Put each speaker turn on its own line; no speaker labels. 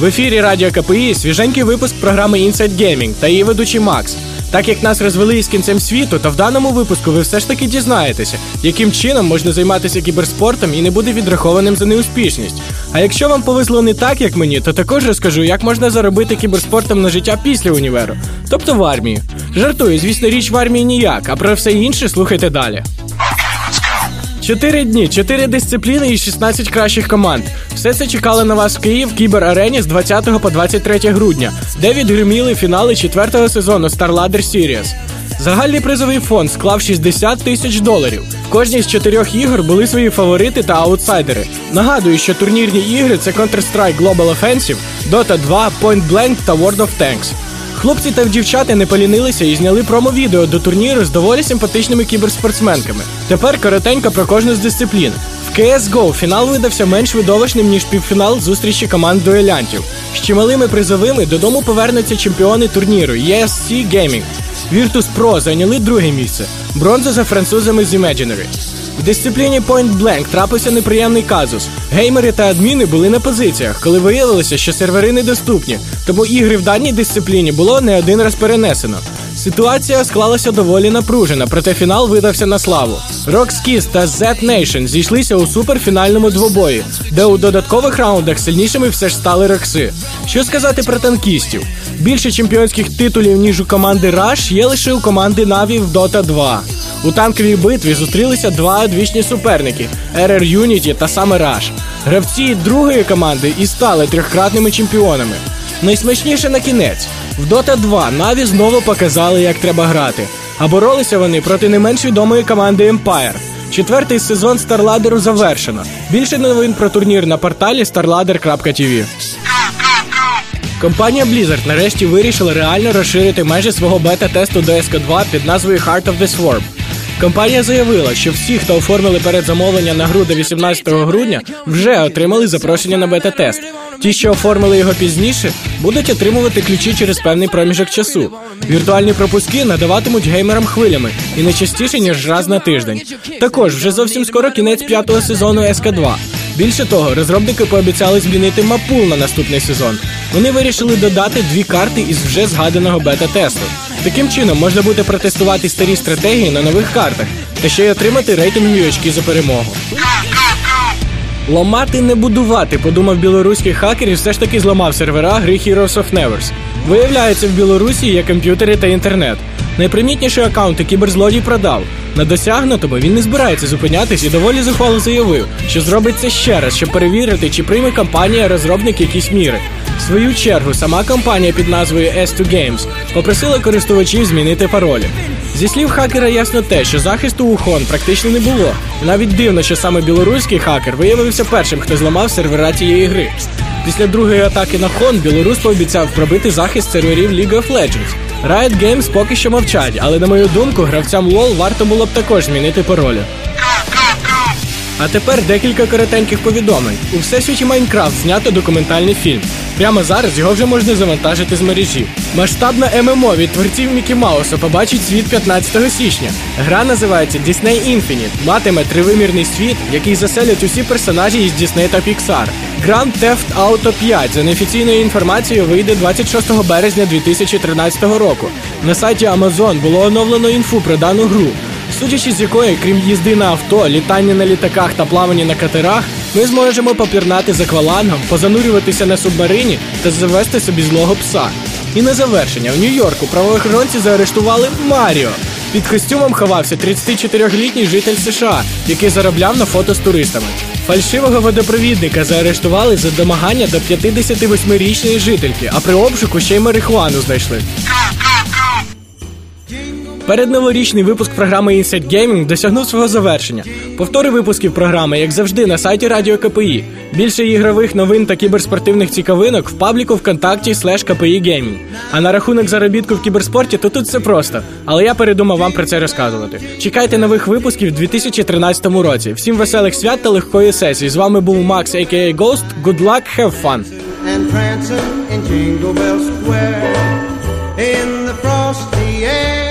В ефірі Радіо КПІ свіженький випуск програми Inside Gaming та її ведучий Макс. Так як нас розвели із кінцем світу, то в даному випуску ви все ж таки дізнаєтеся, яким чином можна займатися кіберспортом і не буде відрахованим за неуспішність. А якщо вам повезло не так, як мені, то також розкажу, як можна заробити кіберспортом на життя після універу, тобто в армії. Жартую, звісно, річ в армії ніяк, а про все інше слухайте далі. Чотири дні, чотири дисципліни і 16 кращих команд. Все це чекало на вас в Київ кіберарені з 20 по 23 грудня, де відгриміли фінали четвертого сезону StarLadder Series. Загальний призовий фонд склав 60 тисяч доларів. В кожній з чотирьох ігор були свої фаворити та аутсайдери. Нагадую, що турнірні ігри це Counter-Strike Global Offensive, Dota 2, Point Blank та World of Tanks. Хлопці та дівчата не полінилися і зняли промо-відео до турніру з доволі симпатичними кіберспортсменками. Тепер коротенько про кожну з дисциплін. В CSGO фінал видався менш видовищним, ніж півфінал зустрічі команд дуелянтів. З чималими призовими додому повернуться чемпіони турніру ESC Gaming. Virtus Pro зайняли друге місце. Бронза за французами з Imaginary. В дисципліні Point Blank трапився неприємний казус. Геймери та адміни були на позиціях, коли виявилося, що сервери недоступні, тому ігри в даній дисципліні було не один раз перенесено. Ситуація склалася доволі напружена, проте фінал видався на славу. Rockskiss та Z Nation зійшлися у суперфінальному двобої, де у додаткових раундах сильнішими все ж стали Рокси. Що сказати про танкістів? Більше чемпіонських титулів, ніж у команди Rush, є лише у команди Na'Vi в Dota 2. У танковій битві зустрілися два одвічні суперники RR Unity та саме Rush. Гравці другої команди і стали трьохкратними чемпіонами. Найсмачніше на кінець. В Dota 2 Na'Vi знову показали, як треба грати. А боролися вони проти не менш відомої команди Empire. Четвертий сезон StarLadder завершено. Більше новин про турнір на порталі starladder.tv. Компанія Blizzard нарешті вирішила реально розширити межі свого бета-тесту до SK2 під назвою Heart of the Swarm. Компанія заявила, що всі, хто оформили передзамовлення на гру до 18 грудня, вже отримали запрошення на бета-тест. Ті, що оформили його пізніше, будуть отримувати ключі через певний проміжок часу. Віртуальні пропуски надаватимуть геймерам хвилями і не частіше ніж раз на тиждень. Також вже зовсім скоро кінець п'ятого сезону СК2. Більше того, розробники пообіцяли змінити мапул на наступний сезон. Вони вирішили додати дві карти із вже згаданого бета-тесту. Таким чином можна буде протестувати старі стратегії на нових картах та ще й отримати рейтингові очки за перемогу. Ламати не будувати, подумав білоруський хакер і все ж таки зламав сервера гри Heroes of Nevers. Виявляється, в Білорусі є комп'ютери та інтернет. Найпримітніші аккаунти кіберзлодій продав. На досягнутому він не збирається зупинятись і доволі зухвало заявив, що зробить це ще раз, щоб перевірити, чи прийме компанія розробник якісь міри. В свою чергу сама компанія під назвою S2 Games попросила користувачів змінити паролі. Зі слів хакера ясно те, що захисту у хон практично не було. Навіть дивно, що саме білоруський хакер виявився першим, хто зламав сервера цієї гри. Після другої атаки на хон білорус пообіцяв пробити захист серверів League of Legends. Riot Games поки що мовчать, але на мою думку, гравцям LoL варто було б також змінити паролі. А тепер декілька коротеньких повідомлень. У всесвіті Майнкрафт знято документальний фільм. Прямо зараз його вже можна завантажити з мережі. Масштабна ММО від творців Мікі Мауса побачить світ 15 січня. Гра називається Disney Infinite. Матиме тривимірний світ, який заселять усі персонажі із Disney та Pixar. Grand Theft Auto 5 за неофіційною інформацією вийде 26 березня 2013 року. На сайті Amazon було оновлено інфу про дану гру. Судячи з якої, крім їзди на авто, літання на літаках та плавання на катерах, ми зможемо попірнати з аквалангом, позанурюватися на субмарині та завести собі злого пса. І на завершення в Нью-Йорку правоохоронці заарештували Маріо. Під костюмом ховався 34-літній житель США, який заробляв на фото з туристами. Фальшивого водопровідника заарештували за домагання до 58-річної жительки, а при обшуку ще й марихуану знайшли. Передноворічний випуск програми Inside Gaming досягнув свого завершення. Повтори випусків програми, як завжди, на сайті Радіо КПІ. Більше ігрових новин та кіберспортивних цікавинок в пабліку ВКонтакті слеш КПІ Геймінг. А на рахунок заробітку в кіберспорті, то тут все просто. Але я передумав вам про це розказувати. Чекайте нових випусків у 2013 році. Всім веселих свят та легкої сесії. З вами був Макс, a.k.a. Ghost. Good luck, have fun!
and in the frosty air.